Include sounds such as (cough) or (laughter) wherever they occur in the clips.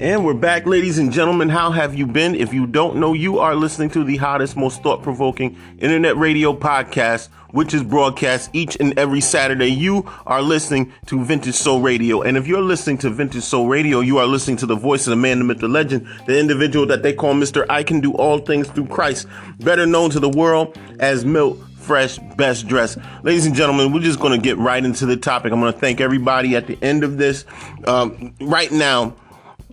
And we're back, ladies and gentlemen. How have you been? If you don't know, you are listening to the hottest, most thought provoking internet radio podcast, which is broadcast each and every Saturday. You are listening to Vintage Soul Radio. And if you're listening to Vintage Soul Radio, you are listening to the voice of the man, the myth, the legend, the individual that they call Mr. I Can Do All Things Through Christ, better known to the world as Milt fresh, best dressed. Ladies and gentlemen, we're just going to get right into the topic. I'm going to thank everybody at the end of this. Um, right now,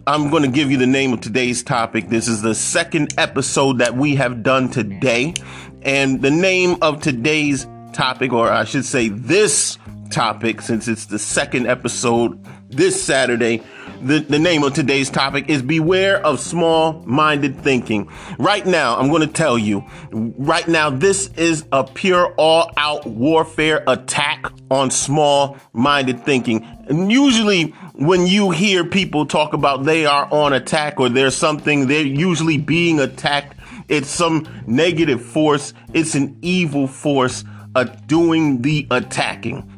I'm going to give you the name of today's topic. This is the second episode that we have done today. And the name of today's topic, or I should say this topic, since it's the second episode this Saturday, the, the name of today's topic is Beware of Small Minded Thinking. Right now, I'm going to tell you, right now, this is a pure all out warfare attack on small minded thinking. And usually, when you hear people talk about they are on attack or there's something, they're usually being attacked. It's some negative force. It's an evil force uh, doing the attacking.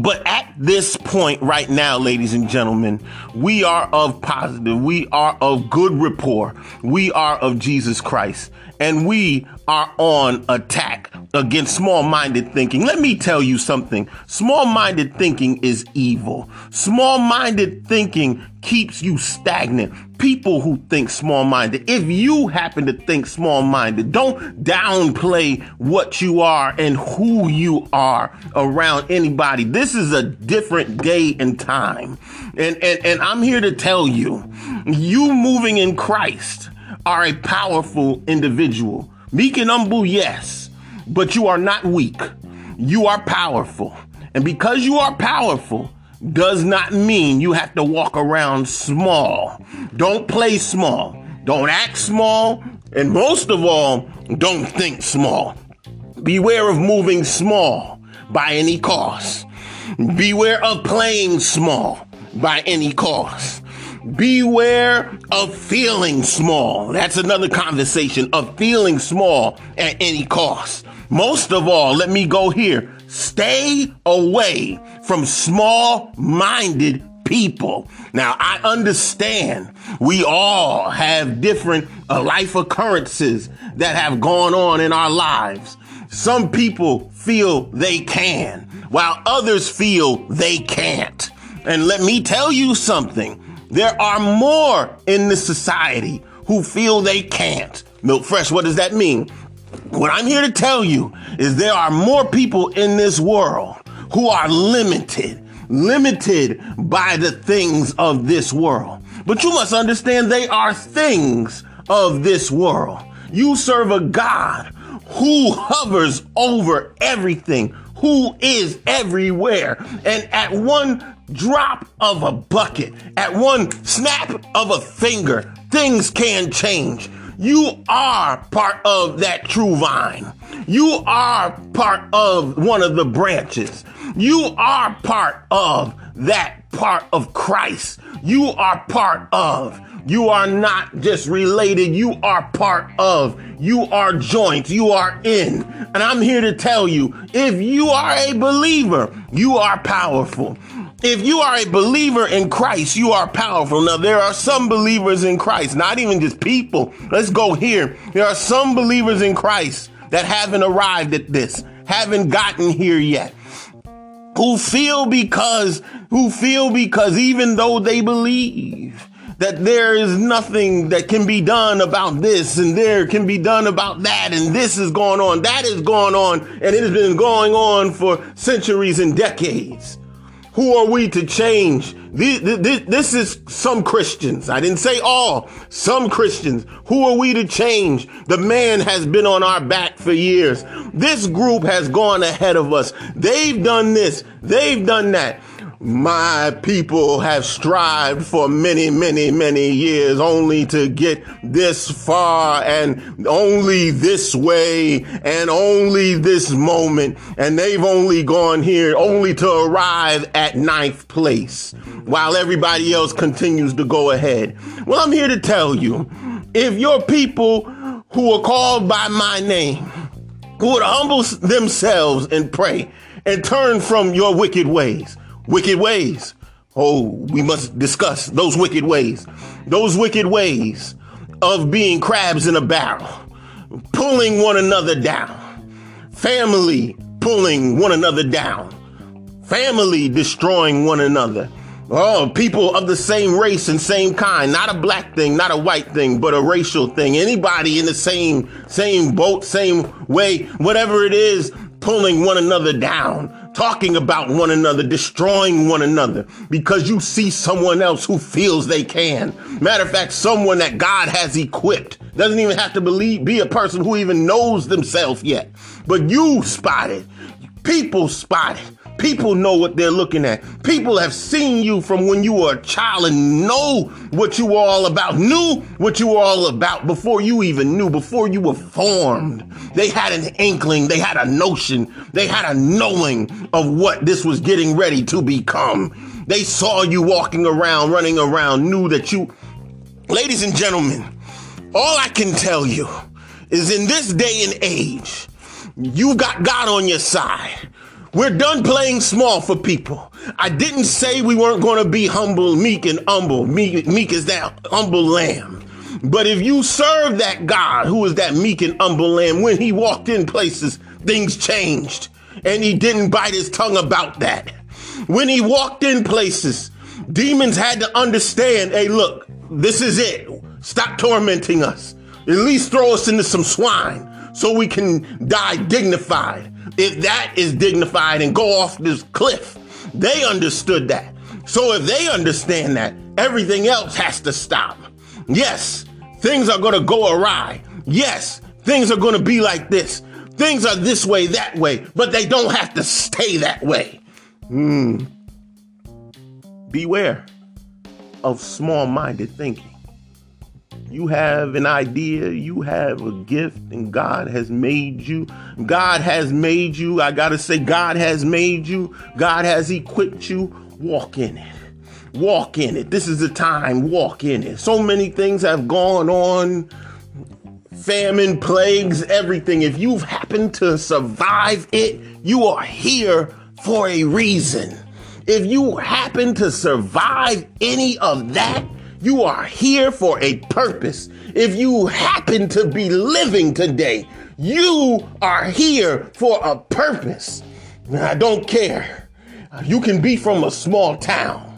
But at this point right now, ladies and gentlemen, we are of positive, we are of good rapport, we are of Jesus Christ, and we are on attack against small minded thinking. Let me tell you something small minded thinking is evil. Small minded thinking keeps you stagnant. People who think small minded, if you happen to think small minded, don't downplay what you are and who you are around anybody. This is a different day and time. And, and, and I'm here to tell you, you moving in Christ are a powerful individual. Meek and humble, yes but you are not weak. You are powerful. And because you are powerful, does not mean you have to walk around small. Don't play small. Don't act small. And most of all, don't think small. Beware of moving small by any cost. Beware of playing small by any cost. Beware of feeling small. That's another conversation of feeling small at any cost. Most of all, let me go here. Stay away from small minded people. Now, I understand we all have different uh, life occurrences that have gone on in our lives. Some people feel they can, while others feel they can't. And let me tell you something there are more in this society who feel they can't. Milt Fresh, what does that mean? What I'm here to tell you is there are more people in this world who are limited, limited by the things of this world. But you must understand they are things of this world. You serve a God who hovers over everything, who is everywhere. And at one drop of a bucket, at one snap of a finger, things can change. You are part of that true vine. You are part of one of the branches. You are part of that part of Christ. You are part of. You are not just related. You are part of. You are joint. You are in. And I'm here to tell you, if you are a believer, you are powerful. If you are a believer in Christ, you are powerful. Now, there are some believers in Christ, not even just people. Let's go here. There are some believers in Christ that haven't arrived at this, haven't gotten here yet. Who feel because, who feel because even though they believe, that there is nothing that can be done about this and there can be done about that and this is going on, that is going on, and it has been going on for centuries and decades. Who are we to change? This is some Christians. I didn't say all. Some Christians. Who are we to change? The man has been on our back for years. This group has gone ahead of us. They've done this. They've done that. My people have strived for many, many, many years only to get this far and only this way and only this moment. And they've only gone here only to arrive at ninth place while everybody else continues to go ahead. Well, I'm here to tell you if your people who are called by my name would humble themselves and pray and turn from your wicked ways, wicked ways. Oh, we must discuss those wicked ways. Those wicked ways of being crabs in a barrel, pulling one another down. Family pulling one another down. Family destroying one another. Oh, people of the same race and same kind, not a black thing, not a white thing, but a racial thing. Anybody in the same same boat, same way, whatever it is, pulling one another down, talking about one another, destroying one another because you see someone else who feels they can. Matter of fact, someone that God has equipped doesn't even have to believe be a person who even knows themselves yet. But you spotted, people spotted People know what they're looking at. People have seen you from when you were a child and know what you were all about, knew what you were all about before you even knew, before you were formed. They had an inkling, they had a notion, they had a knowing of what this was getting ready to become. They saw you walking around, running around, knew that you, ladies and gentlemen, all I can tell you is in this day and age, you've got God on your side. We're done playing small for people. I didn't say we weren't going to be humble, meek, and humble. Meek, meek is that humble lamb. But if you serve that God who is that meek and humble lamb, when he walked in places, things changed. And he didn't bite his tongue about that. When he walked in places, demons had to understand hey, look, this is it. Stop tormenting us. At least throw us into some swine so we can die dignified if that is dignified and go off this cliff. They understood that. So if they understand that, everything else has to stop. Yes, things are going to go awry. Yes, things are going to be like this. Things are this way, that way, but they don't have to stay that way. Hmm. Beware of small minded thinking. You have an idea, you have a gift, and God has made you. God has made you. I got to say, God has made you. God has equipped you. Walk in it. Walk in it. This is the time. Walk in it. So many things have gone on famine, plagues, everything. If you've happened to survive it, you are here for a reason. If you happen to survive any of that, you are here for a purpose. If you happen to be living today, you are here for a purpose. I don't care. You can be from a small town.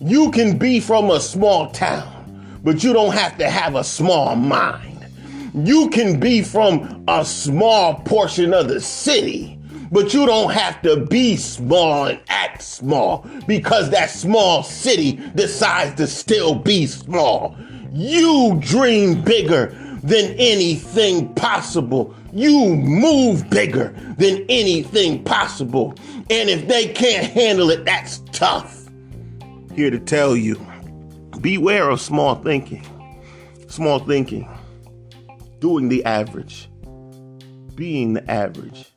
You can be from a small town, but you don't have to have a small mind. You can be from a small portion of the city, but you don't have to be small and act small because that small city decides to still be small. You dream bigger than anything possible. You move bigger than anything possible. And if they can't handle it, that's tough. Here to tell you beware of small thinking. Small thinking. Doing the average. Being the average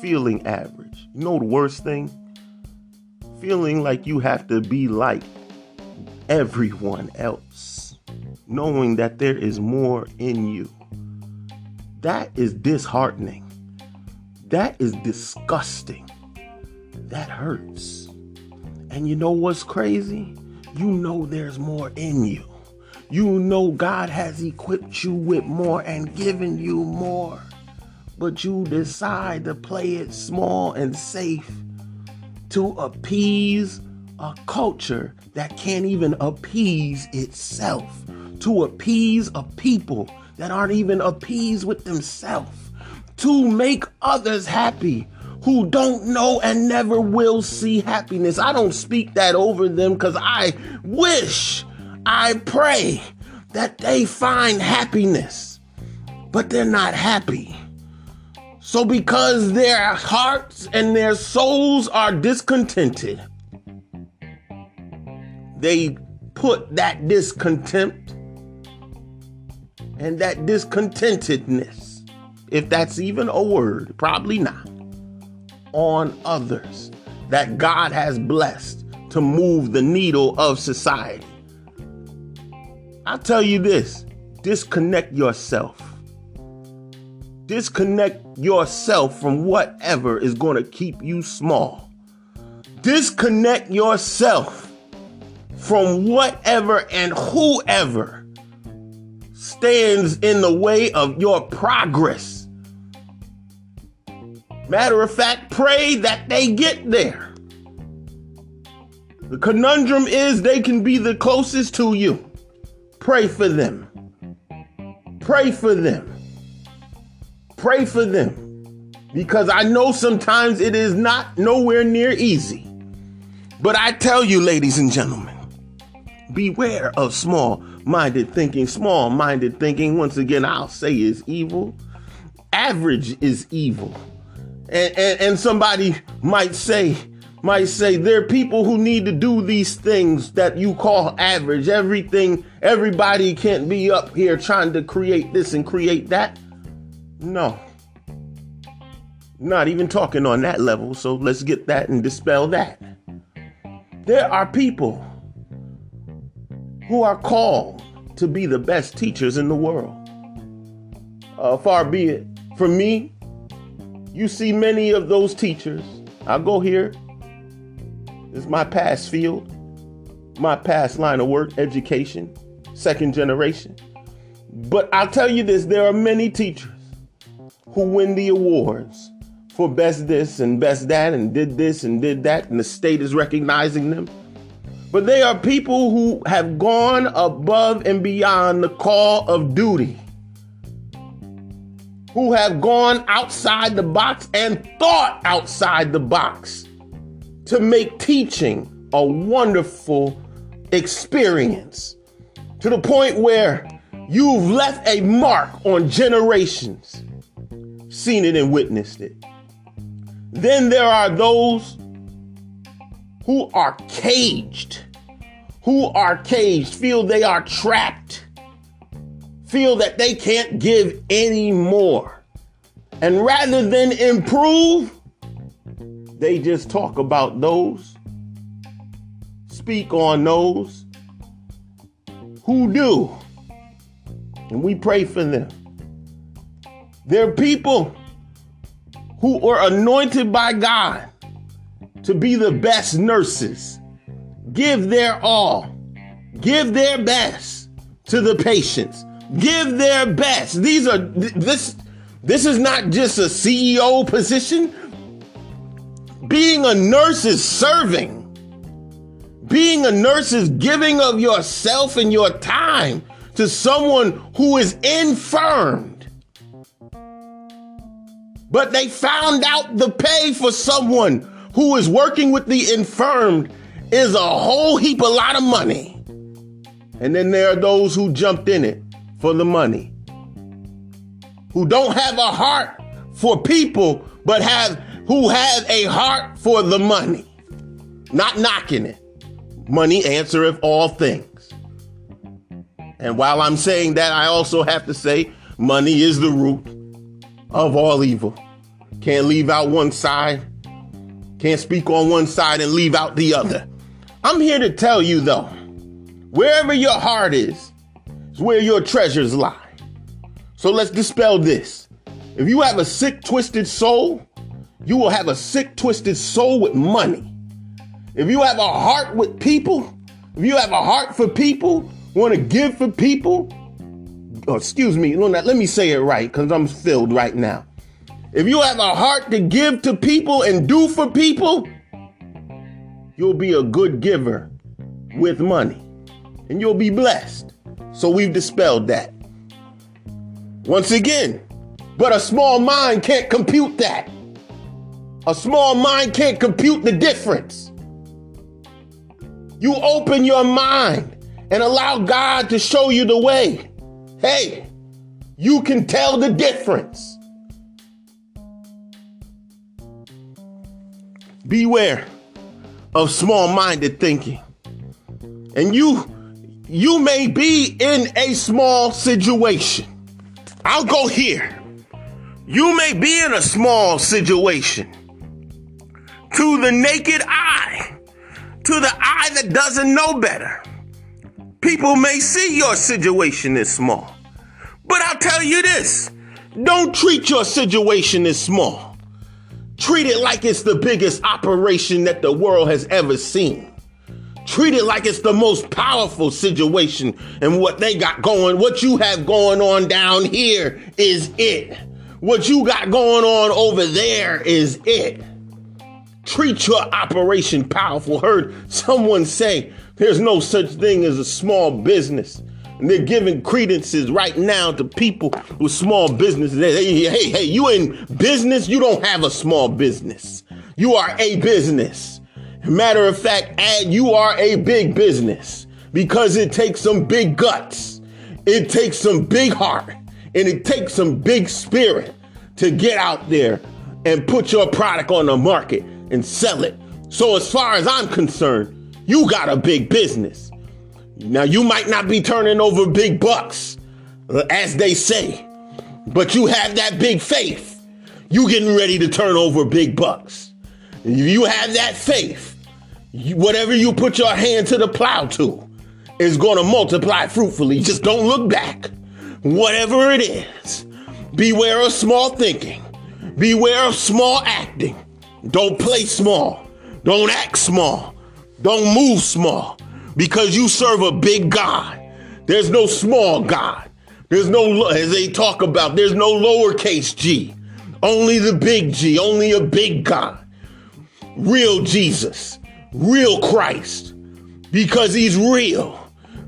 feeling average. You know the worst thing? Feeling like you have to be like everyone else, knowing that there is more in you. That is disheartening. That is disgusting. That hurts. And you know what's crazy? You know there's more in you. You know God has equipped you with more and given you more but you decide to play it small and safe to appease a culture that can't even appease itself, to appease a people that aren't even appeased with themselves, to make others happy who don't know and never will see happiness. I don't speak that over them because I wish, I pray that they find happiness, but they're not happy. So, because their hearts and their souls are discontented, they put that discontent and that discontentedness, if that's even a word, probably not, on others that God has blessed to move the needle of society. I'll tell you this disconnect yourself Disconnect yourself from whatever is going to keep you small. Disconnect yourself from whatever and whoever stands in the way of your progress. Matter of fact, pray that they get there. The conundrum is they can be the closest to you. Pray for them. Pray for them. Pray for them. Because I know sometimes it is not nowhere near easy. But I tell you, ladies and gentlemen, beware of small minded thinking. Small minded thinking, once again, I'll say is evil. Average is evil. And, and, and somebody might say, might say there are people who need to do these things that you call average. Everything, everybody can't be up here trying to create this and create that. No. Not even talking on that level. So let's get that and dispel that. There are people who are called to be the best teachers in the world. Uh, far be it from me. You see many of those teachers. I'll go here is my past field, my past line of work, education, second generation. But I'll tell you this there are many teachers who win the awards for best this and best that and did this and did that, and the state is recognizing them. But they are people who have gone above and beyond the call of duty, who have gone outside the box and thought outside the box to make teaching a wonderful experience to the point where you've left a mark on generations, seen it and witnessed it. Then there are those who are caged, who are caged, feel they are trapped, feel that they can't give any more. And rather than improve, they just talk about those, speak on those who do. And we pray for them. There are people who are anointed by God to be the best nurses, give their all, give their best to the patients, give their best. These are this this is not just a CEO position. Being a nurse is serving. Being a nurse is giving of yourself and your time to someone who is infirmed. But they found out the pay for someone who is working with the infirmed is a whole heap, a lot of money. And then there are those who jumped in it for the money, who don't have a heart for people, but have who have a heart for the money, not knocking it. Money answereth all things. And while I'm saying that, I also have to say money is the root of all evil. Can't leave out one side, can't speak on one side and leave out the other. I'm here to tell you though, wherever your heart is, is where your treasures lie. So let's dispel this. If you have a sick, twisted soul, you will have a sick, twisted soul with money. If you have a heart with people, if you have a heart for people, want to give for people, oh, excuse me, let me say it right because I'm filled right now. If you have a heart to give to people and do for people, you'll be a good giver with money and you'll be blessed. So we've dispelled that. Once again, but a small mind can't compute that. A small mind can't compute the difference. You open your mind and allow God to show you the way. Hey, you can tell the difference. Beware of small-minded thinking. And you you may be in a small situation. I'll go here. You may be in a small situation to the naked eye, to the eye that doesn't know better. People may see your situation as small. But I'll tell you this don't treat your situation as small. Treat it like it's the biggest operation that the world has ever seen. Treat it like it's the most powerful situation and what they got going, what you have going on down here is it. What you got going on over there is it. Treat your operation powerful. Heard someone say there's no such thing as a small business. And they're giving credences right now to people with small businesses. Hey, hey, hey, you in business? You don't have a small business. You are a business. Matter of fact, add you are a big business because it takes some big guts. It takes some big heart and it takes some big spirit to get out there and put your product on the market and sell it. So as far as I'm concerned, you got a big business. Now you might not be turning over big bucks, as they say, but you have that big faith. You getting ready to turn over big bucks. You have that faith. Whatever you put your hand to the plow to is going to multiply fruitfully. Just don't look back. Whatever it is, beware of small thinking. Beware of small acting. Don't play small. Don't act small. Don't move small because you serve a big God. There's no small God. There's no, as they talk about, there's no lowercase g. Only the big G, only a big God. Real Jesus, real Christ, because he's real.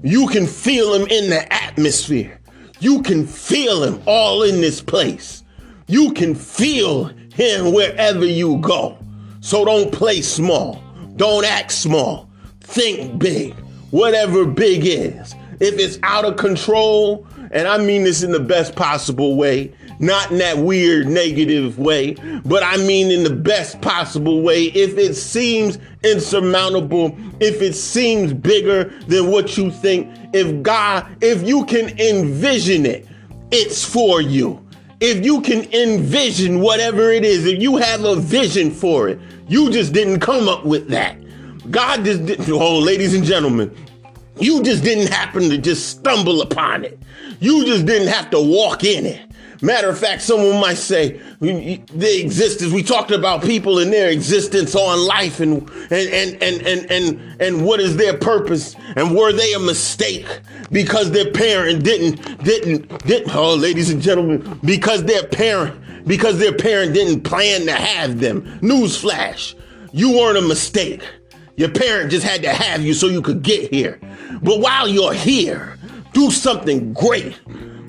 You can feel him in the atmosphere. You can feel him all in this place. You can feel him wherever you go. So don't play small. Don't act small. Think big. Whatever big is. If it's out of control, and I mean this in the best possible way, not in that weird negative way, but I mean in the best possible way. If it seems insurmountable, if it seems bigger than what you think, if God, if you can envision it, it's for you. If you can envision whatever it is, if you have a vision for it, you just didn't come up with that. God just didn't, oh, ladies and gentlemen, you just didn't happen to just stumble upon it. You just didn't have to walk in it. Matter of fact, someone might say the existence. We talked about people and their existence on life and and and and and and, and what is their purpose and were they a mistake because their parent didn't didn't didn't oh ladies and gentlemen because their parent because their parent didn't plan to have them. Newsflash, you weren't a mistake. Your parent just had to have you so you could get here. But while you're here, do something great.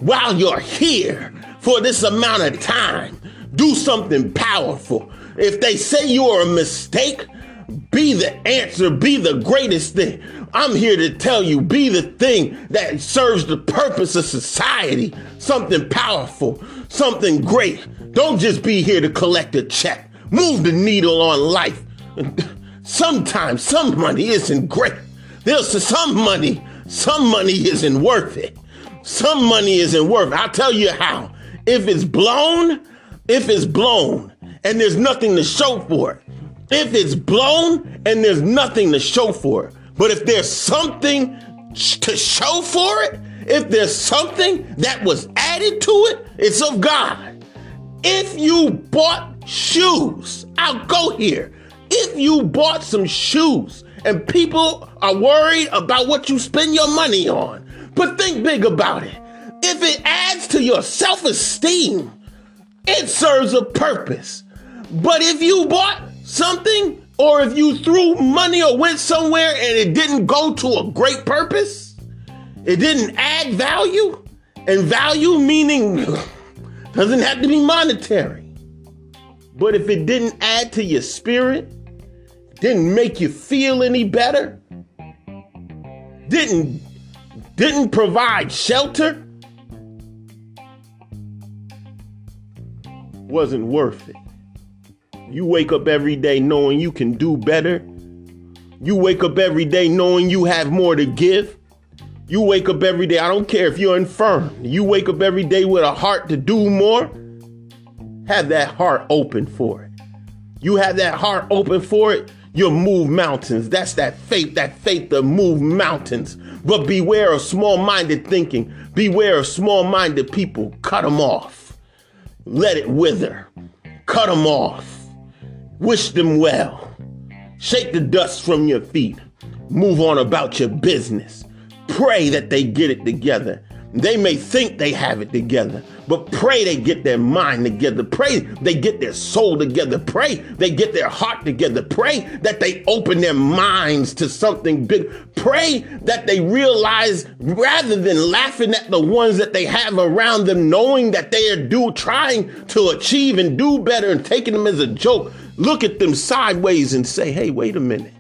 While you're here for this amount of time, do something powerful. If they say you're a mistake, be the answer, be the greatest thing. I'm here to tell you, be the thing that serves the purpose of society. Something powerful, something great. Don't just be here to collect a check. Move the needle on life. (laughs) Sometimes some money isn't great. There's some money, some money isn't worth it. Some money isn't worth it. I'll tell you how. If it's blown, if it's blown and there's nothing to show for it, if it's blown and there's nothing to show for it, but if there's something to show for it, if there's something that was added to it, it's of God. If you bought shoes, I'll go here. If you bought some shoes and people are worried about what you spend your money on, but think big about it. If it adds to your self esteem, it serves a purpose. But if you bought something or if you threw money or went somewhere and it didn't go to a great purpose, it didn't add value, and value meaning (laughs) doesn't have to be monetary. But if it didn't add to your spirit, didn't make you feel any better, didn't didn't provide shelter, wasn't worth it. You wake up every day knowing you can do better. You wake up every day knowing you have more to give. You wake up every day, I don't care if you're infirm. You wake up every day with a heart to do more. Have that heart open for it. You have that heart open for it, You'll move mountains. That's that faith, that faith to move mountains. But beware of small minded thinking. Beware of small minded people. Cut them off. Let it wither. Cut them off. Wish them well. Shake the dust from your feet. move on about your business. Pray that they get it together. They may think they have it together, but pray they get their mind together. Pray they get their soul together. Pray they get their heart together. Pray that they open their minds to something big. Pray that they realize rather than laughing at the ones that they have around them, knowing that they are do trying to achieve and do better and taking them as a joke, look at them sideways and say, hey, wait a minute.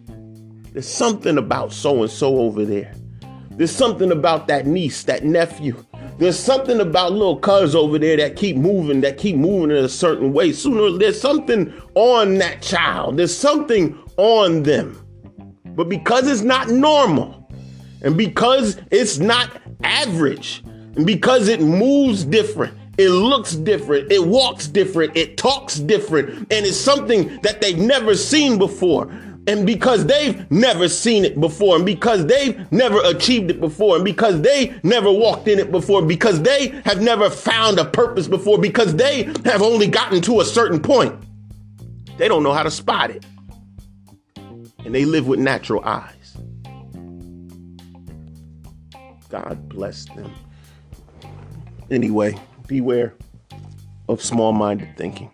There's something about so and so over there. There's something about that niece, that nephew. There's something about little cuz over there that keep moving, that keep moving in a certain way. Sooner, there's something on that child. There's something on them. But because it's not normal, and because it's not average, and because it moves different, it looks different, it walks different, it talks different, and it's something that they've never seen before. And because they've never seen it before, and because they've never achieved it before, and because they never walked in it before, because they have never found a purpose before, because they have only gotten to a certain point, they don't know how to spot it. And they live with natural eyes. God bless them. Anyway, beware of small minded thinking.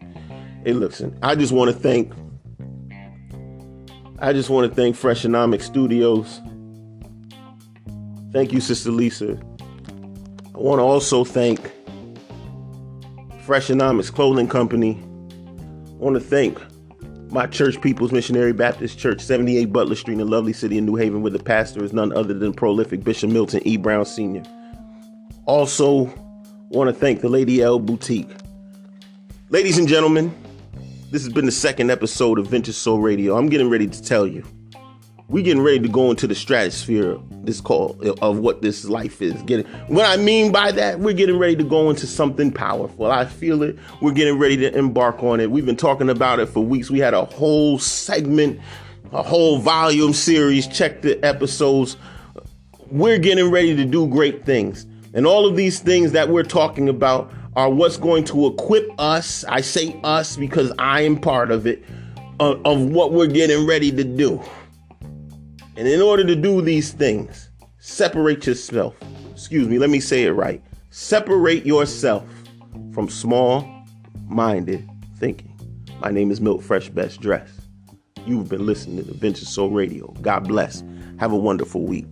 Hey, listen, I just want to thank I just want to thank Freshonomics Studios. Thank you, Sister Lisa. I want to also thank Freshonomics Clothing Company. I want to thank my church, People's Missionary Baptist Church, 78 Butler Street in the lovely city of New Haven, where the pastor is none other than prolific Bishop Milton E. Brown Sr. Also, want to thank the Lady L Boutique. Ladies and gentlemen, this has been the second episode of Vintage Soul Radio. I'm getting ready to tell you. We're getting ready to go into the stratosphere this call of what this life is. Getting what I mean by that, we're getting ready to go into something powerful. I feel it. We're getting ready to embark on it. We've been talking about it for weeks. We had a whole segment, a whole volume series. Check the episodes. We're getting ready to do great things. And all of these things that we're talking about are what's going to equip us. I say us because I am part of it, of, of what we're getting ready to do. And in order to do these things, separate yourself. Excuse me, let me say it right. Separate yourself from small minded thinking. My name is Milt Fresh Best Dress. You've been listening to Vintage Soul Radio. God bless. Have a wonderful week.